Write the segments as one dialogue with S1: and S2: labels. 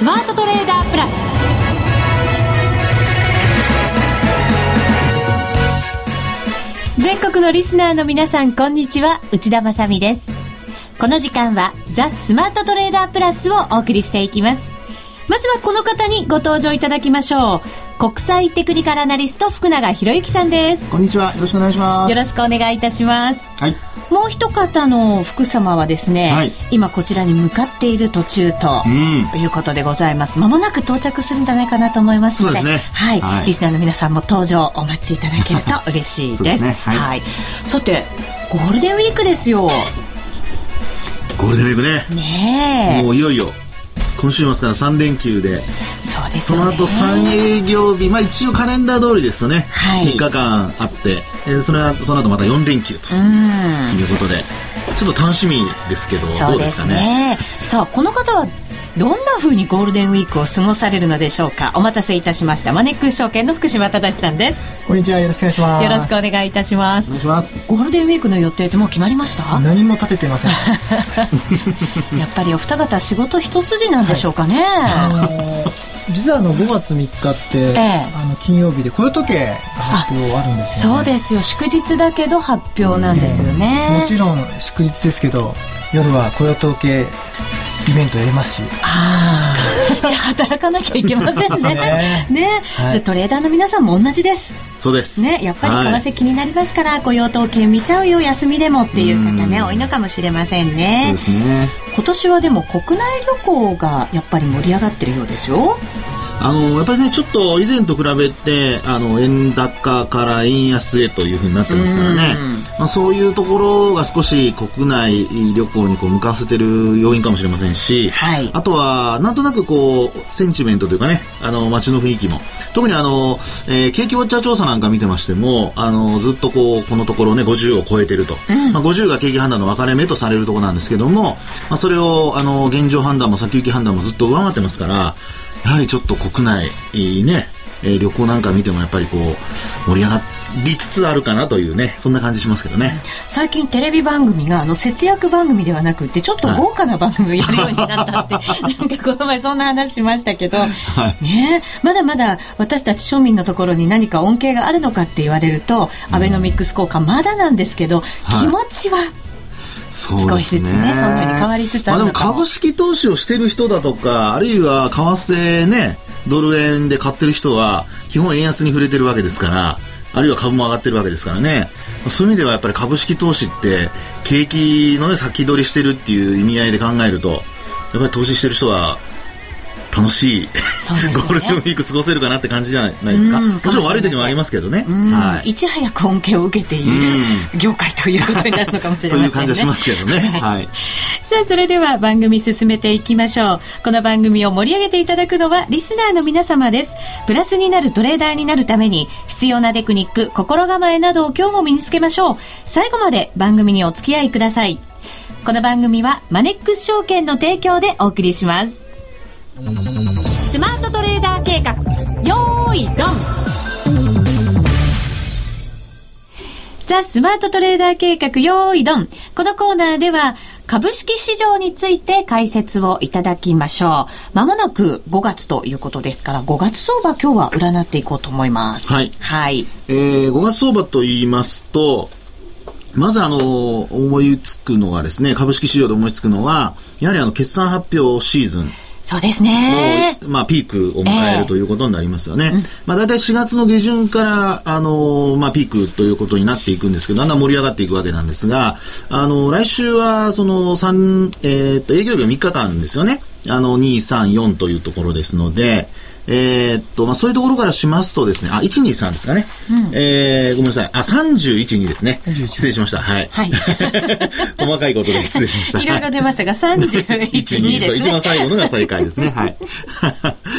S1: スマートトレーダープラス。全国のリスナーの皆さんこんにちは。内田まさです。この時間はザ・スマートトレーダープラスをお送りしていきます。まずはこの方にご登場いただきましょう。国際テクニカルアナリスト福永博之さんです。
S2: こんにちは。よろしくお願いします。
S1: よろしくお願いいたします。
S2: はい。
S1: もう一方の福様はですね、はい、今こちらに向かっている途中ということでございます。ま、もなく到着するんじゃないかなと思いますので、でね、はい、はい、リスナーの皆さんも登場お待ちいただけると嬉しいです。ですね、はい、はい。さて、ゴールデンウィークですよ。
S2: ゴールデンウィークね。
S1: ね
S2: え。もういよいよ今週末から3連休で
S1: そうです、
S2: ね、その後3営業日、まあ、一応カレンダー通りですよね、はい、3日間あって、えー、それはその後また4連休ということでちょっと楽しみですけどどうですかね？
S1: さあこの方はどんなふうにゴールデンウィークを過ごされるのでしょうか？お待たせいたしました。マネックス証券の福島正さんです。
S3: こんにちは。よろしくお願いします。
S1: よろしくお願いいたします。
S2: お願いします。
S1: ゴールデンウィークの予定ってもう決まりました？
S3: 何も立ててません。
S1: やっぱりお二方仕事一筋なんでしょうかね、は い、
S3: 実はあの5月3日って、ええ、あの金曜日で雇用時計が発表あるんです
S1: よ、ね、そうですよ。祝日だけど発表なんですよね、
S3: えー、もちろん祝日ですけど夜は雇用統計イベントやりますし。
S1: ああ じゃあ働かなきゃいけませんね。ね。ね、はい、じゃトレーダーの皆さんも同じです。
S2: そうです。
S1: ね。やっぱり為替気になりますから、はい、雇用統計見ちゃうよ休みでもっていう方ね多いのかもしれませんね。
S2: そうですね。
S1: 今年はでも国内旅行がやっぱり盛り上がってるようですよ
S2: あのやっぱりねちょっと以前と比べてあの円高から円安へというふうになってますからね、まあ、そういうところが少し国内旅行にこう向かわせてる要因かもしれませんし、はい、あとはなんとなくこうセンチメントというかねあの街の雰囲気も。特にあの、えー、景気ウォッチャー調査なんか見てましてもあのずっとこうこのところね50を超えてると、うん、まあ、50が景気判断の分かれ目とされるところなんですけども、まあ、それをあの現状判断も先行き判断もずっと上回ってますからやはりちょっと国内ね、えー、旅行なんか見てもやっぱりこう盛り上がりつつあるかなというねそんな感じしますけどね。
S1: 最近テレビ番組があの節約番組ではなくてちょっと豪華な番組をやるようになったって、はい、なんかこの前そんな話しましたけど、はい、ね。まだまだ私たち庶民のところに何か恩恵があるのかって言われると、うん、アベノミクス効果まだなんですけど、気持ちは少しずつね、そんなに変わりつつある
S2: まあ、でも株式投資をしてる人だとか、あるいは為替ね、ドル円で買ってる人は、基本円安に触れてるわけですから、あるいは株も上がってるわけですからね。そういう意味ではやっぱり株式投資って、景気のね、先取りしてるっていう意味合いで考えると、やっぱり投資してる人は楽しい、ね、ゴールデンウィーク過ごせるかなって感じじゃないですか。もちろん悪い時もありますけどね。
S1: はい、いち早く恩恵を受けている業界ということになるのかもしれませんね。という
S2: 感じはしますけどね。はい。
S1: さあ、それでは番組進めていきましょう。この番組を盛り上げていただくのはリスナーの皆様です。プラスになるトレーダーになるために必要なテクニック、心構えなどを今日も身につけましょう。最後まで番組にお付き合いください。この番組はマネックス証券の提供でお送りします。スマートトレーダー計画よーいドンザ・スマートトレーダー計画よーいドンこのコーナーでは株式市場について解説をいただきましょう。まもなく5月ということですから、5月相場今日は占っていこうと思います。
S2: はい。
S1: はい。
S2: えー、5月相場と言いますと、まずあの、思いつくのがですね、株式市場で思いつくのは、やはりあの、決算発表シーズン。
S1: そうですね。
S2: まあ、ピークを迎えるということになりますよね。えー、まあ、大体4月の下旬から、あの、まあ、ピークということになっていくんですけど、だんだん盛り上がっていくわけなんですが、あの、来週は、その、三えー、っと、営業日は3日間ですよね。あの、2、3、4というところですので、えー、っと、まあ、そういうところからしますとですね、あ、123ですかね。うん、えー、ごめんなさい。あ、31、2ですね。失礼しました。はい。はい。細かいことで失礼しました。
S1: いろいろ出ましたが、31、2ですね。
S2: 一番最後のが最下位ですね。はい。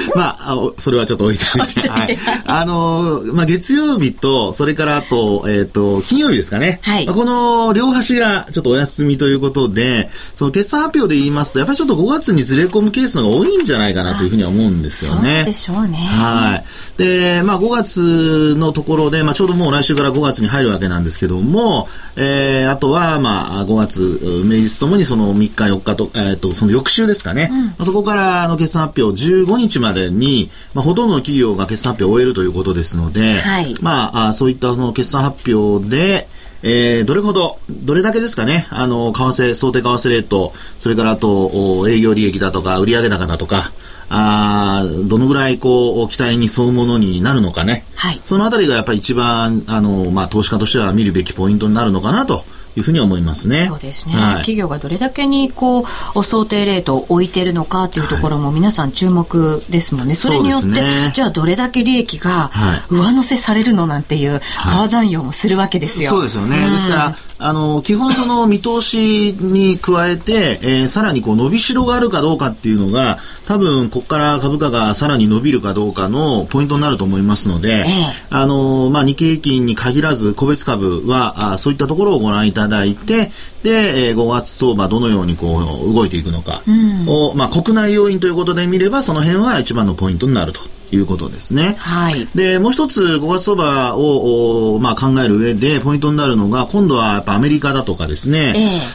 S2: まあ、それはちょっと置いといて。はい。あの、まあ、月曜日と、それからあと、えー、っと、金曜日ですかね。はい。この両端がちょっとお休みということで、その決算発表で言いますと、やっぱりちょっと5月にずれ込むケースが多いんじゃないかなというふうには思うんですよね。
S1: しょうね。
S2: はい。で、まあ5月のところで、まあちょうどもう来週から5月に入るわけなんですけども、えー、あとはまあ5月、明日ともにその3日4日と、えっ、ー、と、その翌週ですかね。うん、そこからの決算発表15日までに、まあほとんどの企業が決算発表を終えるということですので、はい、まあそういったその決算発表で、えー、どれほど、どれだけですかね、あの、為替、想定為替レート、それからあと、営業利益だとか、売上高だとか、あどのぐらいこう期待に沿うものになるのかね、はい、そのあたりがやっぱり一番あの、まあ、投資家としては見るべきポイントになるのかなというふうに思いますね。
S1: そうですね。はい、企業がどれだけにこう想定レートを置いてるのかというところも皆さん注目ですもんね。それによって、ね、じゃあどれだけ利益が上乗せされるのなんていう川残用もするわけですよ。
S2: そうですよね。うん、ですからあの基本その見通しに加えて、えー、さらにこう伸びしろがあるかどうかっていうのが多分ここから株価がさらに伸びるかどうかのポイントになると思いますので、ええ、あのまあ、日経平均に限らず個別株はあそういったところをご覧いただいてで、えー、5月相場どのようにこう動いていくのかを、うん、まあ、国内要因ということで見ればその辺は一番のポイントになると。いうことですね。はい。で、もう一つ5月相場を、まあ、考える上でポイントになるのが、今度はやっぱアメリカだとかですね、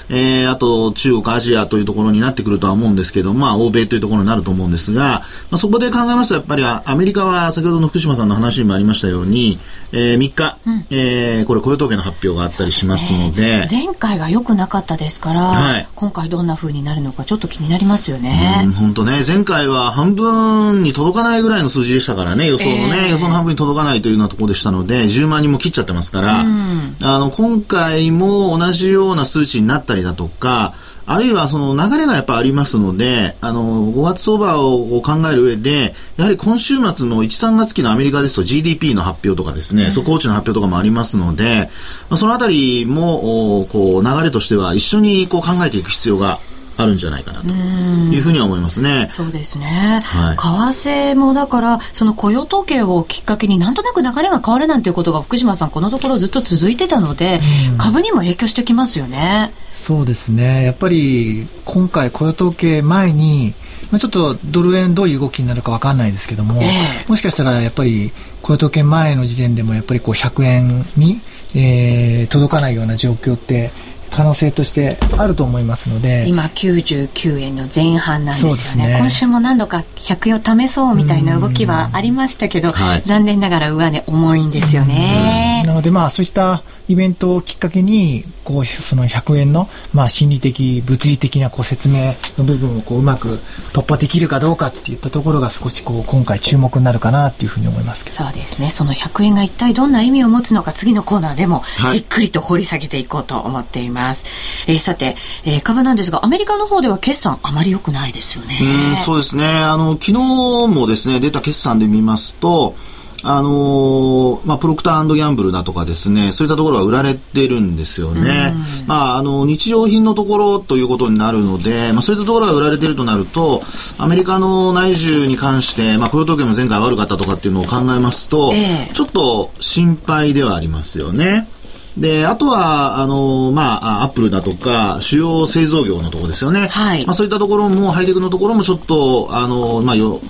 S2: えー、えー、あと中国、アジアというところになってくるとは思うんですけど、まあ、欧米というところになると思うんですが、まあ、そこで考えますと、やっぱりアメリカは先ほどの福島さんの話にもありましたように、えー、3日、うん、えー、これ雇用統計の発表があったりしますので、
S1: ね、前回が良くなかったですから、はい、今回どんな風になるのかちょっと気になりますよね。
S2: 本当ね、前回は半分に届かないぐらいの数字でしたからね、予想のね、えー、予想の半分に届かないというようなところでしたので、10万人も切っちゃってますから、うん、あの、今回も同じような数値になったりだとか、あるいはその流れがやっぱありますので、あの、5月相場を考える上で、やはり今週末の1、3月期のアメリカですと GDP の発表とかですね、うん、速報値の発表とかもありますので、まあ、そのあたりも、こう、流れとしては一緒にこう考えていく必要があるんじゃないかなというふうには思いますね。
S1: そうですね。はい、為替もだからその雇用統計をきっかけになんとなく流れが変わるなんていうことが福島さんこのところずっと続いてたので、株にも影響してきますよね。
S3: そうですね。やっぱり今回雇用統計前にまあ、ちょっとドル円どういう動きになるか分かんないですけども、えー、もしかしたらやっぱり雇用統計前の時点でもやっぱりこう100円に、えー、届かないような状況って可能性としてあると思いますので。
S1: 今99円の前半なんですよね、ね、今週も何度か100円を試そうみたいな動きはありましたけど、はい、残念ながら上値重いんですよね、
S3: なのでまあそういったイベントをきっかけにこうその100円の、まあ、心理的物理的なこう説明の部分をこううまく突破できるかどうかっていったところが少しこう今回注目になるかなっていうふうに思いますけど。
S1: そうですね。その100円が一体どんな意味を持つのか次のコーナーでもじっくりと掘り下げていこうと思っています、はい、えー、さて、えー、株なんですがアメリカの方では決算あまり良くないですよね。
S2: うんそうですね。あの昨日もですね出た決算で見ますとあのー、まあ、プロクターギャンブルだとかですね、そういったところは売られてるんですよね。まあ、あの、日用品のところということになるので、まあ、そういったところが売られてるとなると、アメリカの内需に関して、まあ、雇用統計も前回悪かったとかっていうのを考えますと、えー、ちょっと心配ではありますよね。で、あとは、あの、まあ、アップルだとか、主要製造業のところですよね。はい。まあ、そういったところも、ハイテクのところもちょっと、あの、まあ、よ、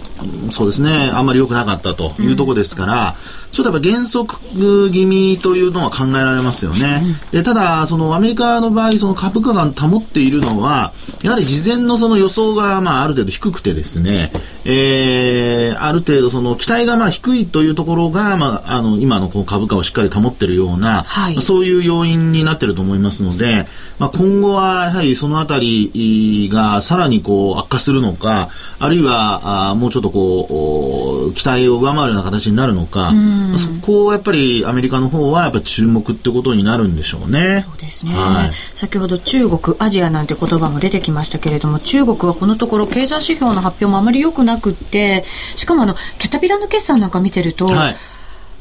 S2: そうですね、あんまり良くなかったというところですから、うん、ちょっとやっぱ減速気味というのは考えられますよね。うん、で、ただ、そのアメリカの場合、その株価が保っているのは、やはり事前のその予想が、まあ、ある程度低くてですね、えー、ある程度その期待がまあ低いというところが、まあ、あの、今のこの株価をしっかり保っているような、はい、そういう要因になっていると思いますので、まあ、今後はやはりそのあたりがさらにこう悪化するのか、あるいは、あもうちょっとこう、期待を上回るような形になるのか、そこをやっぱりアメリカの方はやっぱ注目ってことになるんでしょうね。
S1: そうですね。はい、先ほど中国、アジアなんて言葉も出てきましたけれども、中国はこのところ経済指標の発表もあまり良くなくて、しかもあの、キャタピラの決算なんか見てると、はい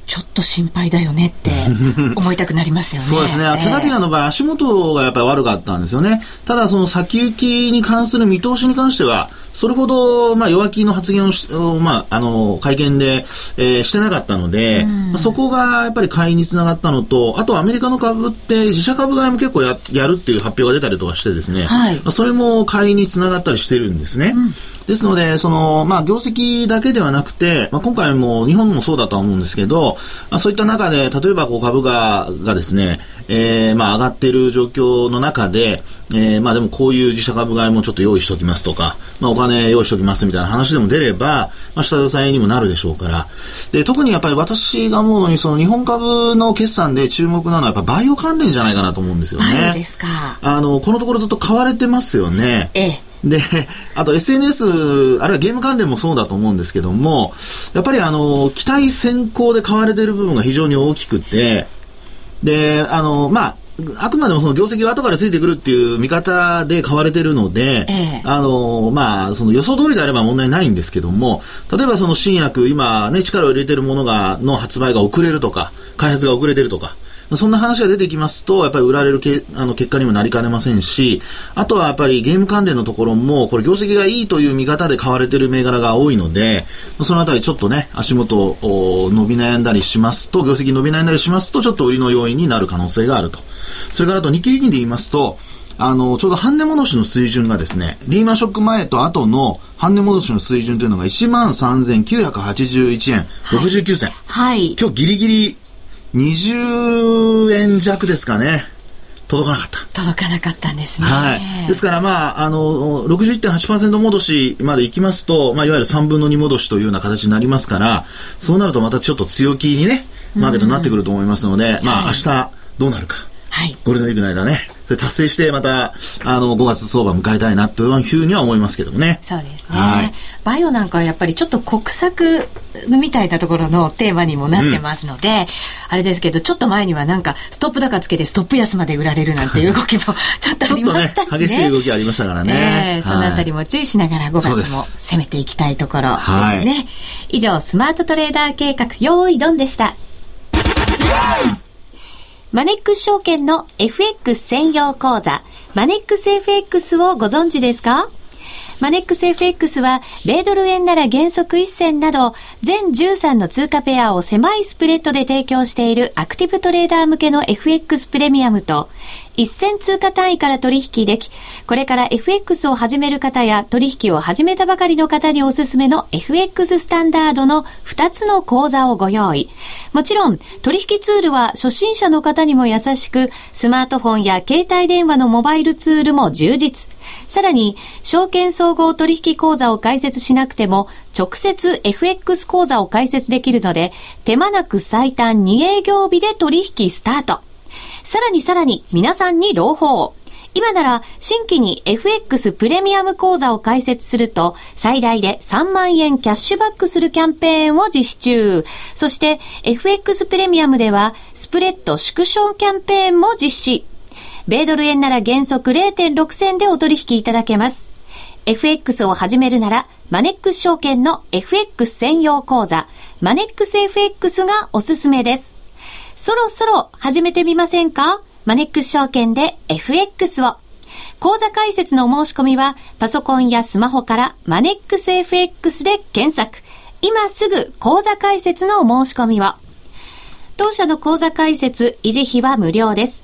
S1: ちょっと心配だよねって 思いたくなりますよね。
S2: そうですね。キャタピラの場合、足元がやっぱり悪かったんですよね。ただ、その先行きに関する見通しに関しては、それほど、まあ、弱気の発言をし、まあ、あの、会見で、えー、してなかったので、まあ、そこがやっぱり買いにつながったのと、あとアメリカの株って自社株買いも結構ややるっていう発表が出たりとかしてですね、はい、まあ、それも買いにつながったりしてるんですね。うん、ですので、その、まあ、業績だけではなくて、まあ、今回も日本もそうだとは思うんですけど、まあ、そういった中で、例えばこう株価がですね、えー、まあ、上がっている状況の中で、えー、まあでもこういう自社株買いもちょっと用意しておきますとか、まあお金用意しておきますみたいな話でも出れば、まあ下支えにもなるでしょうから。で、特にやっぱり私が思うのに、その日本株の決算で注目なのはやっぱバイオ関連じゃないかなと思うんですよね。
S1: ですか。
S2: あの、このところずっと買われてますよね。ええ。で、あと SNS、あるいはゲーム関連もそうだと思うんですけども、やっぱりあの、期待先行で買われている部分が非常に大きくて、で、あの、まあ、あくまでもその業績が後からついてくるっていう見方で買われてるので、ええ、あの、まあ、その予想通りであれば問題ないんですけども、例えばその新薬、今ね、力を入れてるものが、の発売が遅れるとか、開発が遅れてるとか、そんな話が出てきますと、やっぱり売られるけあの結果にもなりかねませんし、あとはやっぱりゲーム関連のところも、これ業績がいいという見方で買われている銘柄が多いので、そのあたりちょっとね、足元伸び悩んだりしますと、業績伸び悩んだりしますと、ちょっと売りの要因になる可能性があると。それからあと日経平均で言いますと、あの、ちょうど半値戻しの水準がですね、リーマンショック前と後の半値戻しの水準というのが13,981円69銭。
S1: はい。
S2: 今日ギリギリ20円弱ですかね。届かなかった。
S1: 届かなかったんですね。
S2: はい。ですから、まあ、あの、61.8%戻しまでいきますと、まあ、いわゆる3分の2戻しというような形になりますから、そうなるとまたちょっと強気にね、マーケットになってくると思いますので、まあ、明日どうなるか。はい。ゴールデンウィークの間ね、達成してまた、あの、5月相場迎えたいなというふうには思いますけどもね。
S1: そうですね。はい、バイオなんかはやっぱりちょっと国策みたいなところのテーマにもなってますので、うん、あれですけど、ちょっと前にはなんか、ストップ高つけてストップ安まで売られるなんていう動きも ちょっとありましたしね。
S2: ね激しい動きありましたからね。
S1: えー、そのあたりも注意しながら5月も攻めていきたいところですね。はい、以上、スマートトレーダー計画、用意ドンでした。マネックス証券の FX 専用講座、マネックス FX をご存知ですか？マネックス FX は、米ドル円なら原則1銭など、全13の通貨ペアを狭いスプレッドで提供しているアクティブトレーダー向けの FX プレミアムと、一銭通貨単位から取引でき、これから FX を始める方や取引を始めたばかりの方におすすめの FX スタンダードの2つの講座をご用意。もちろん、取引ツールは初心者の方にも優しく、スマートフォンや携帯電話のモバイルツールも充実。さらに、証券総合取引講座を開設しなくても、直接 FX 講座を開設できるので、手間なく最短2営業日で取引スタート。さらにさらに皆さんに朗報。今なら新規に FX プレミアム講座を開設すると最大で3万円キャッシュバックするキャンペーンを実施中。そして FX プレミアムではスプレッド縮小キャンペーンも実施。米ドル円なら原則0.6銭でお取引いただけます。FX を始めるなら、マネックス証券の FX 専用講座、マネックス FX がおすすめです。そろそろ始めてみませんか？マネックス証券で FX を。講座解説の申し込みは、パソコンやスマホからマネックス FX で検索。今すぐ講座解説の申し込みを。当社の講座解説、維持費は無料です。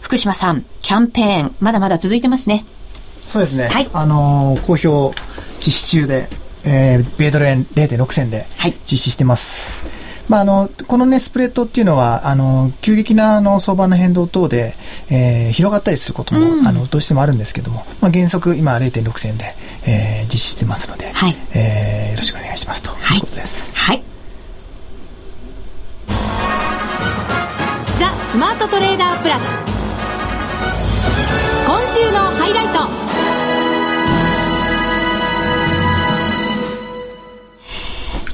S1: 福島さん、キャンペーン、まだまだ続いてますね。
S3: そうですね。はい、あのー、好評実施中で、えー、米ドル円0.6銭で実施してます。はいまあ、あのこの、ね、スプレッドっていうのはあの急激なあの相場の変動等で、えー、広がったりすることも、うん、あのどうしてもあるんですけども、まあ、原則今0.6銭で、えー、実施してますので、はいえー、よろしくお願いしますということです。
S1: はい、はい、ザ・スマートトレーダープラス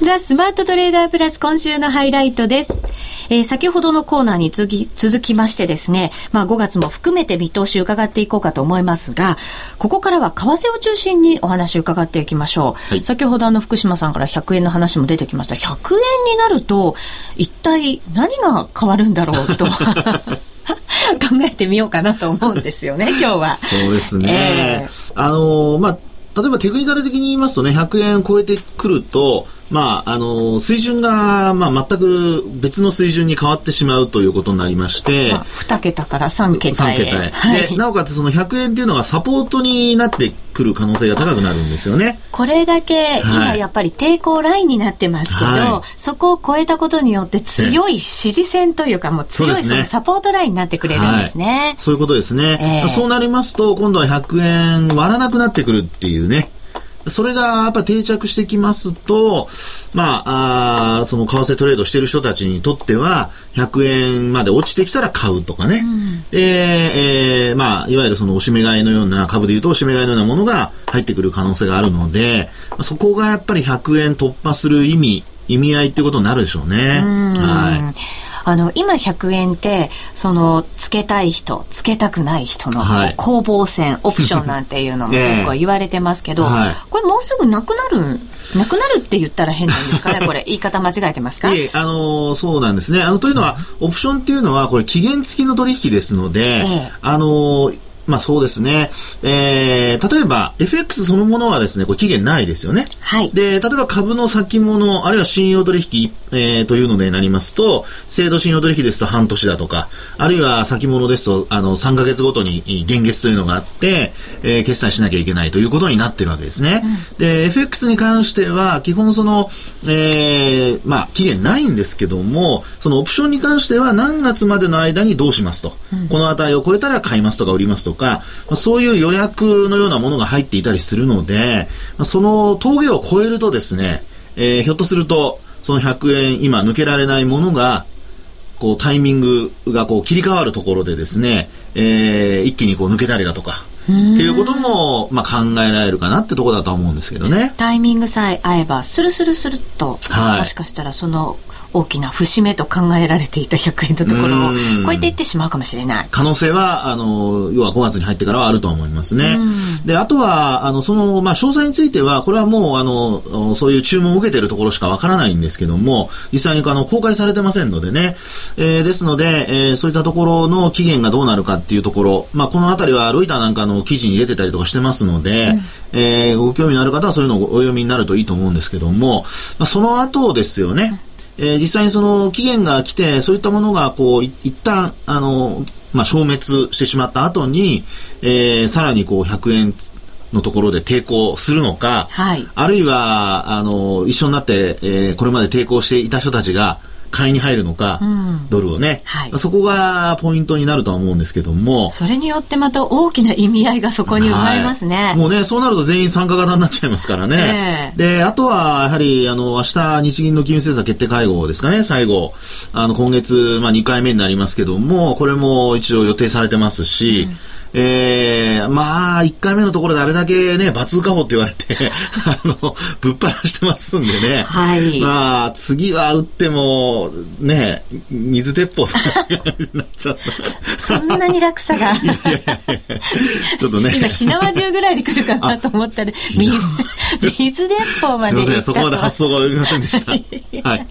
S1: ザ・スマートトレーダープラス今週のハイライトです。えー、先ほどのコーナーに続き続きましてですね、まあ5月も含めて見通し伺っていこうかと思いますが、ここからは為替を中心にお話を伺っていきましょう。はい、先ほどあの福島さんから100円の話も出てきました。100円になると、一体何が変わるんだろうと。考えてみようかなと思うんですよね、今日は。
S2: そうですね。えー、あのー、まあ、例えばテクニカル的に言いますとね、100円超えてくると、まあ、あの、水準が、まあ、全く別の水準に変わってしまうということになりまして、まあ、
S1: 2桁から3桁へ。3桁へ。
S2: はい、で、なおかつその100円っていうのがサポートになってくる可能性が高くなるんですよね。
S1: これだけ、今やっぱり抵抗ラインになってますけど、はい、そこを超えたことによって強い支持線というか、もう強いそのサポートラインになってくれるんですね。はい、
S2: そういうことですね。えー、そうなりますと、今度は100円割らなくなってくるっていうね。それがやっぱ定着してきますと、まあ、あその為替トレードしてる人たちにとっては、100円まで落ちてきたら買うとかね。うん、えー、まあ、いわゆるそのおしめ買いのような、株で言うとおしめ買いのようなものが入ってくる可能性があるので、そこがやっぱり100円突破する意味、意味合いっていうことになるでしょうね。うはい。
S1: あの、今100円って、その、つけたい人、つけたくない人の攻防戦、オプションなんていうのも 結構言われてますけど、はい、これもうすぐなくなるなくなるって言ったら変なんですかね、これ、言い方間違えてますか？
S2: ええ、あのー、そうなんですね。あの、というのは、オプションっていうのは、これ、期限付きの取引ですので、ええ、あのーまあそうですね。えー、例えば FX そのものはですね、これ期限ないですよね。
S1: はい。
S2: で、例えば株の先物、あるいは信用取引、えー、というのでなりますと、制度信用取引ですと半年だとか、あるいは先物ですと、あの、3ヶ月ごとに現月というのがあって、えー、決済しなきゃいけないということになってるわけですね。うん、で、FX に関しては、基本その、えー、まあ、期限ないんですけども、そのオプションに関しては何月までの間にどうしますと。うん、この値を超えたら買いますとか売りますとか、そういう予約のようなものが入っていたりするので、その峠を超えるとですね、えー、ひょっとすると、その100円、今抜けられないものが、こうタイミングがこう切り替わるところでですね、えー、一気にこう抜けたりだとか、っていうことも、まあ、考えられるかなってところだと思うんですけどね。
S1: タイミングさえ合えば、スルスルスルっと、はい、もしかしたらその大きな節目と考えられていた100円のところを超えていってしまうかもしれない。
S2: 可能性は、あの、要は5月に入ってからはあると思いますね。で、あとは、あの、その、まあ、詳細については、これはもう、あの、そういう注文を受けているところしかわからないんですけども、実際にあの、公開されてませんのでね、えー、ですので、えー、そういったところの期限がどうなるかっていうところ、まあ、このあたりはロイターなんかの記事に出てたりとかしてますので、うん、えー、ご興味のある方はそういうのをお読みになるといいと思うんですけども、まあ、その後ですよね、えー、実際にその期限が来て、そういったものがこう一旦あの、まあ、消滅してしまった後に、えー、さらにこう100円のところで抵抗するのか、
S1: はい、
S2: あるいはあの一緒になって、えー、これまで抵抗していた人たちが買いに入るのか、うん、ドルをね、はい、そこがポイントになるとは思うんですけども。
S1: それによってまた大きな意味合いがそこに生まれますね、
S2: はい、もうねそうなると全員参加型になっちゃいますからね、えー、であとはやはりあの明日日銀の金融政策決定会合ですかね最後。あの今月、まあ、2回目になりますけどもこれも一応予定されてますし、うん。えー、まあ、1回目のところであれだけね、バツカホって言われて あの、ぶっ放してますんでね。
S1: はい。
S2: まあ、次は打っても、ね、水鉄砲になっちゃった。
S1: そんなに落差が。いやいやいやちょっとね。今、火縄銃ぐらいで来るかなと思ったら、水、水鉄砲まで。す
S2: みません、そこまで発想が及びませんでした。はい。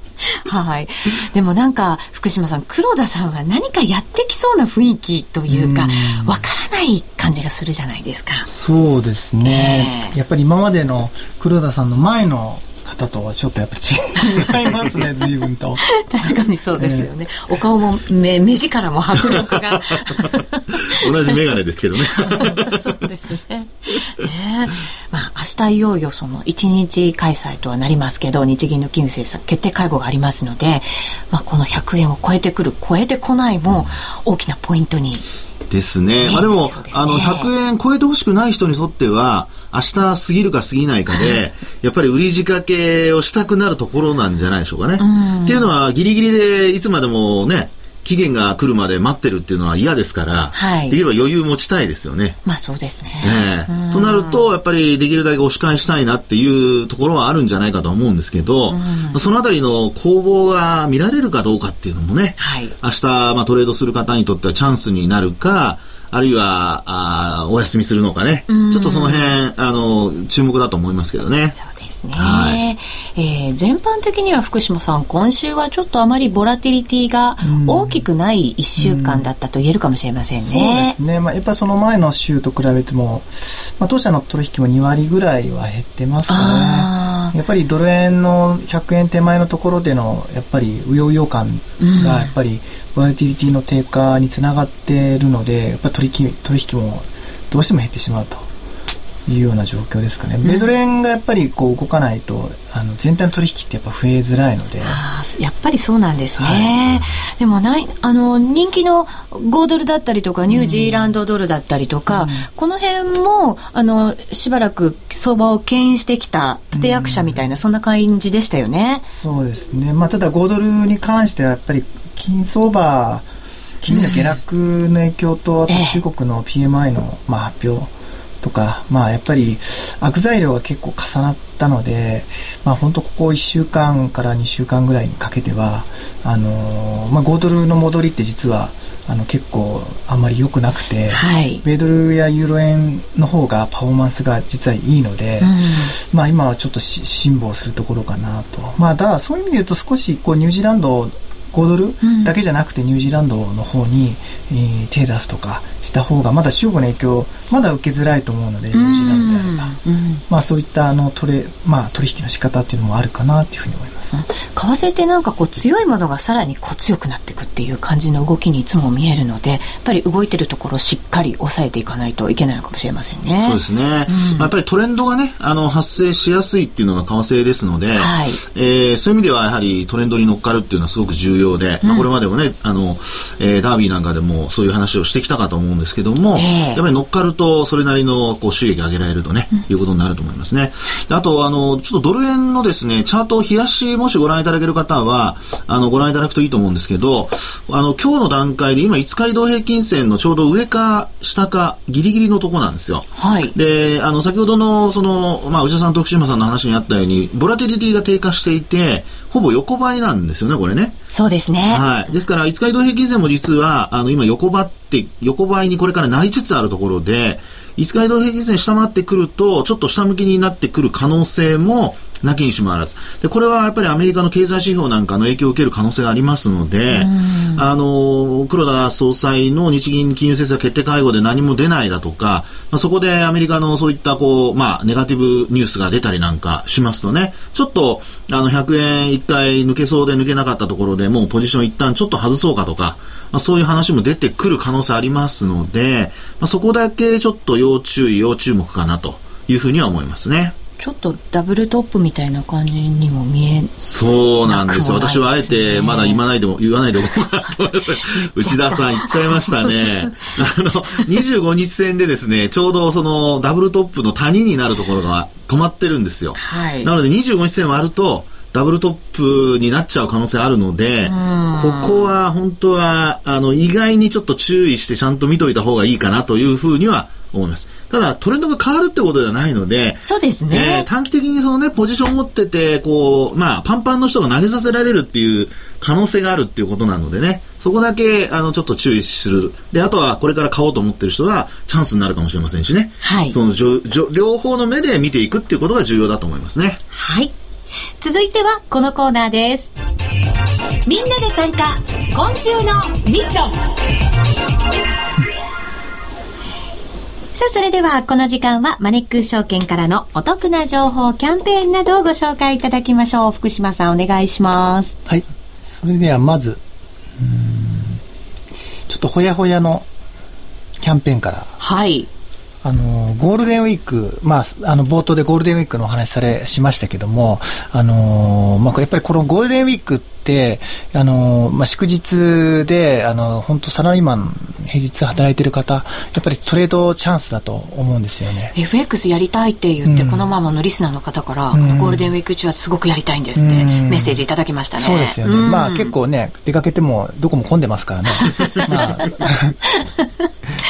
S1: はい。でもなんか、福島さん、黒田さんは何かやってきそうな雰囲気というか、わからない感じがするじゃないですか。
S3: そうですね。えー、やっぱり今までの黒田さんの前の方とはちょっとやっぱ違いますね 随分と。
S1: 確かにそうですよね、えー、お顔も目目力も迫力が。
S2: 同じ眼鏡ですけどね。
S1: そうですね。ねまあ明日いよいよその1日開催とはなりますけど日銀の金融政策決定会合がありますので、まあ、この100円を超えてくる超えてこないも大きなポイントに。
S2: ですね。まあでも、でね、あの、100円超えてほしくない人にとっては、明日過ぎるか過ぎないかで、やっぱり売り仕掛けをしたくなるところなんじゃないでしょうかね。っていうのは、ギリギリでいつまでもね、期限が来るまで待ってるっていうのは嫌ですから、はい、できれば余裕持ちたいですよね。
S1: まあそうですね。
S2: えとなると、やっぱりできるだけ押し返したいなっていうところはあるんじゃないかと思うんですけど、そのあたりの攻防が見られるかどうかっていうのもね、はい、明日、まあ、トレードする方にとってはチャンスになるか、あるいは、あお休みするのかね、ちょっとその辺、あの、注目だと思いますけどね。
S1: そうですね。はい、えー、全般的には福島さん、今週はちょっとあまりボラティリティが大きくない1週間だったと言えるかもしれませんね。う
S3: そうですね。まあ、やっぱその前の週と比べても、まあ、当社の取引も2割ぐらいは減ってますからね。やっぱりドル円の100円手前のところでの、やっぱりうようよ感が、やっぱりボラティリティの低下につながっているので、やっぱり取引取引もどうしても減ってしまうと。いうような状況ですかね。メドレンがやっぱりこう動かないと、あの全体の取引ってやっぱ増えづらいので。
S1: やっぱりそうなんですね。はい、でもないあの人気の5ドルだったりとかニュージーランドドルだったりとか、うん、この辺もあのしばらく相場を牽引してきた立役者みたいな、うん、そんな感じでしたよね。
S3: そうですね。まあただ5ドルに関してはやっぱり金相場金の下落の影響と、あと中国の PMI の、まあ、発表とか、まあ、やっぱり悪材料が結構重なったので、まあ、本当ここ1週間から2週間ぐらいにかけてはあのー、まあ、5ドルの戻りって実はあの結構あんまり良くなくて、はい、米ドルやユーロ円の方がパフォーマンスが実はいいので、うん、まあ今はちょっと辛抱するところかなと。まあだそういう意味で言うと少しこうニュージーランド5ドルだけじゃなくてニュージーランドの方に、えー、手出すとかした方がまだ中国の影響まだ受けづらいと思うのでニュージーランドであれば、まあ、そういったあのトレ、まあ、取引の仕方っていうのもあるかなっていうふうに思います、為
S1: 替ってなんかこう強いものがさらにこう強くなっていくっていう感じの動きにいつも見えるのでやっぱり動いてるところをしっかり抑えていかないといけないのかもしれませんね。
S2: そうですね、うん、やっぱりトレンドがねあの発生しやすいっていうのが為替ですので、はい。えー、そういう意味ではやはりトレンドに乗っかるっていうのはすごく重要で、まあ、これまでもねあの、えー、ダービーなんかでもそういう話をしてきたかと思うんですけども、えーやっぱり乗っかると、それなりのこう収益上げられるとね、いうことになると思いますね。あと、あの、ちょっとドル円のですね、チャートを冷やし、もしご覧いただける方は、あの、ご覧いただくといいと思うんですけど、あの、今日の段階で今、5日移動平均線のちょうど上か下か、ギリギリのとこなんですよ。はい。で、あの、先ほどの、その、まあ、内田さんと福島さんの話にあったように、ボラティリティが低下していて、ほぼ横ばいなんですよね、これね。
S1: そうですね。
S2: はい。ですから、5日移動平均線も実は、あの、今横ばって、横ばいにこれからなりつつあるところで、5日移動平均線下回ってくると、ちょっと下向きになってくる可能性も、なきにしもあらず。で、これはやっぱりアメリカの経済指標なんかの影響を受ける可能性がありますので、あの、黒田総裁の日銀金融政策決定会合で何も出ないだとか、まあ、そこでアメリカのそういったこう、まあ、ネガティブニュースが出たりなんかしますとね、ちょっと、あの、100円1回抜けそうで抜けなかったところでもうポジション一旦ちょっと外そうかとか、まあ、そういう話も出てくる可能性ありますので、まあ、そこだけちょっと要注意、要注目かなというふうには思いますね。
S1: ちょっとダブルトップみたいな感じにも見え
S2: そうなんです。よ、私はあえてまだ言わないでも言わないでおこうかなと。思います内田さん言っちゃいましたね。あの25日線でですねちょうどそのダブルトップの谷になるところが止まってるんですよ、はい、なので25日線割るとダブルトップになっちゃう可能性あるので、ここは本当は、あの、意外にちょっと注意してちゃんと見といた方がいいかなというふうには思います。ただ、トレンドが変わるってことではないので、
S1: そうですね。
S2: えー、短期的にそのね、ポジションを持ってて、こう、まあ、パンパンの人が投げさせられるっていう可能性があるっていうことなのでね、そこだけ、あの、ちょっと注意する。で、あとは、これから買おうと思ってる人は、チャンスになるかもしれませんしね。はい。その、じょじょ両方の目で見ていくっていうことが重要だと思いますね。
S1: はい。続いては、このコーナーです。みんなで参加、今週のミッション。さあ、それではこの時間はマネックス証券からのお得な情報、キャンペーンなどをご紹介いただきましょう。福島さん、お願いします。
S3: はい。それではまず、ちょっとほやほやのキャンペーンから。
S1: はい。
S3: あの、ゴールデンウィーク、まあ、あの、冒頭でゴールデンウィークのお話され、しましたけども、あの、まあ、やっぱりこのゴールデンウィークって、あの、まあ、祝日で、あの、本当サラリーマン、平日働いてる方、やっぱりトレードチャンスだと思うんですよね。
S1: FX やりたいって言って、うん、このままのリスナーの方から、うん、ゴールデンウィーク中はすごくやりたいんですって、メッセージいただきましたね。
S3: そうですよね。まあ結構ね、出かけてもどこも混んでますからね。まあ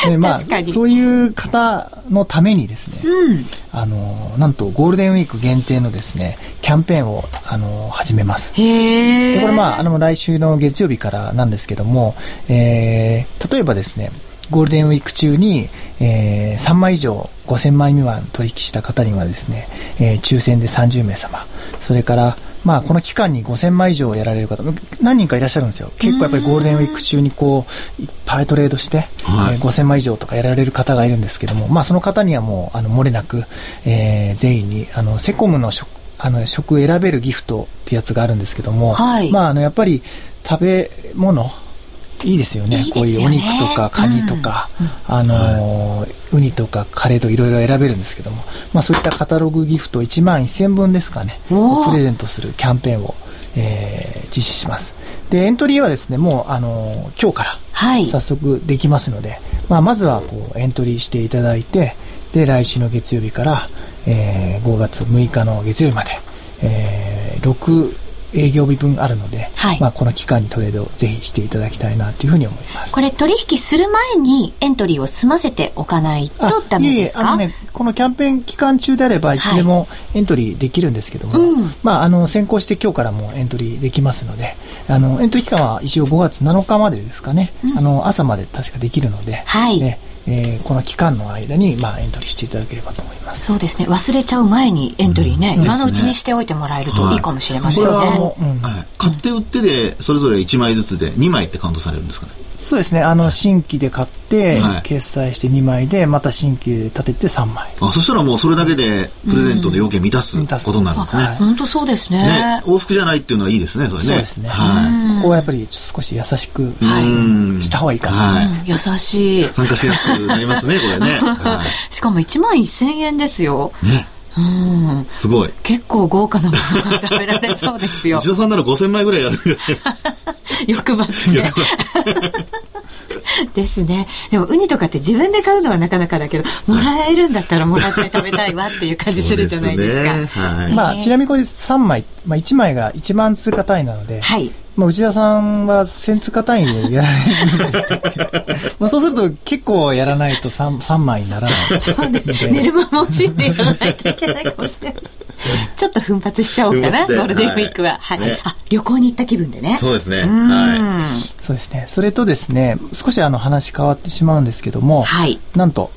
S3: で まあ、そういう方のためにですね、うん、あのなんとゴールデンウィーク限定のですねキャンペーンをあの始めます。でこれまああの来週の月曜日からなんですけども、えー、例えばですねゴールデンウィーク中に、えー、3枚以上5000枚未満取引した方にはですね、えー、抽選で30名様それからまあ、この期間に5000枚以上やられる方、何人かいらっしゃるんですよ。結構やっぱりゴールデンウィーク中にこう、いっぱいトレードして、はい、えー、5000枚以上とかやられる方がいるんですけども、まあ、その方にはもう、あの、漏れなく、えー、全員に、あの、セコムの食、あの、食選べるギフトってやつがあるんですけども、はい、まあ、あの、やっぱり、食べ物、いいですよね、ね、こういうお肉とかカニとか、うん、あのー、ウニとかカレーといろいろ選べるんですけども、まあ、そういったカタログギフト1万1000分ですかね。プレゼントするキャンペーンを、えー、実施します。でエントリーはですねもう、あのー、今日から早速できますので、はい、まあ、まずはこうエントリーしていただいてで来週の月曜日から、えー、5月6日の月曜日まで、えー、6営業日分あるので、はい、まあ、この期間にトレードをぜひしていただきたいなというふうに思います。
S1: これ取引する前にエントリーを済ませておかないとダメですか？あの、ね、
S3: このキャンペーン期間中であればいつでもエントリーできるんですけども、はいうん、まあ、あの先行して今日からもエントリーできますのであのエントリー期間は一応5月7日までですかね、うん、あの朝まで確かできるので、はい、ねえー、この期間の間に、まあ、エントリーしていただければと思います。
S1: そうですね。忘れちゃう前にエントリーね、うん、今のうちにしておいてもらえるといいかもしれませんね、はい
S2: うん。はい、買って売ってでそれぞれ1枚ずつで2枚ってカウントされるんですかね？
S3: そうですね。あの新規で買って、決済して2枚でまた新規で立てて3枚。
S2: あそしたらもうそれだけでプレゼントの要件満たすことになるんですね、
S1: 本当そうですね、ね、
S2: 往復じゃないっていうのはいいですねそれね。
S3: そうですね、はい、ここはやっぱり少し優しく、はい、した方がいいかな、はい、
S1: 優しい。
S2: 参加しやすくなりますねこれね、は
S1: い、しかも1万1000円ですよ。
S2: ね。うん、すごい。
S1: 結構豪華なものが食べられそうですよ。
S2: 内田さんなら5000枚ぐらいやる。
S1: 欲張って。ですね。でもウニとかって自分で買うのはなかなかだけどもらえるんだったらもらって食べたいわっていう感じするじゃないですか。ね。
S3: はい、まあ、ちなみにこれ3枚、まあ、1枚が1万通貨単位なので、はい、まあ、内田さんは1000通貨単位でやられるんでしたっけ まあそうすると結構やらないと 3, 3枚にならない。そうね。
S1: 寝る間も惜しってやらないといけないかもしれないちょっと奮発しちゃおうかなゴールデンウィークは、はい、はい、あ旅行に行った気分でね。
S2: そうですね。は
S3: いそうですね。それとですね少しあの話変わってしまうんですけども、はい、なんと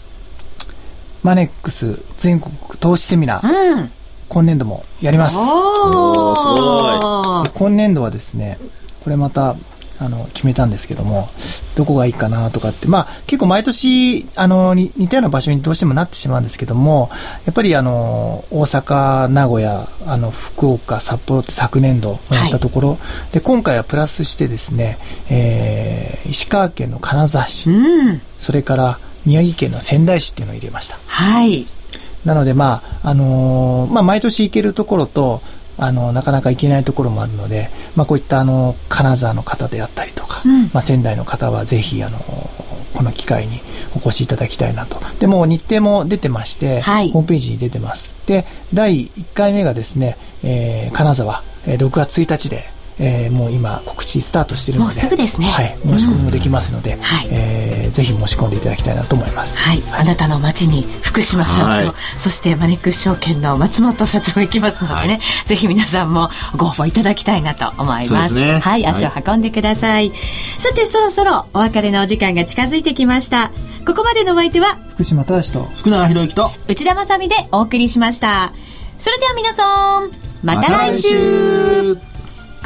S3: マネックス全国投資セミナー、うん今年度もやります。おすごい。今年度はですね、これまた、あの、決めたんですけども、どこがいいかなとかって、まあ、結構毎年、あの、似たような場所にどうしてもなってしまうんですけども、やっぱりあの、大阪、名古屋、あの、福岡、札幌って昨年度やったところ、はい、で、今回はプラスしてですね、えー、石川県の金沢市、うん、それから宮城県の仙台市っていうのを入れました。
S1: はい。
S3: なので、まあ、あのー、まあ、毎年行けるところと、あの、なかなか行けないところもあるので、まあ、こういったあの、金沢の方であったりとか、うん、まあ、仙台の方はぜひ、あの、この機会にお越しいただきたいなと。でも日程も出てまして、はい、ホームページに出てます。で、第1回目がですね、えー、金沢、えー、6月1日で、えー、もう今告知スタートしているので
S1: もうすぐですね、
S3: はい、申し込みもできますので、うん、はい、えー、ぜひ申し込んでいただきたいなと思います、
S1: はい、あなたの街に福島さんと、はい、そしてマネックス証券の松本社長行きますのでね、はい、ぜひ皆さんもご応募いただきたいなと思います、ね、はい足を運んでください、さてそろそろお別れのお時間が近づいてきました。ここまでのお相手は
S3: 福島正と
S2: 福永博之と
S1: 内田まさでお送りしました。それでは皆さんまた来週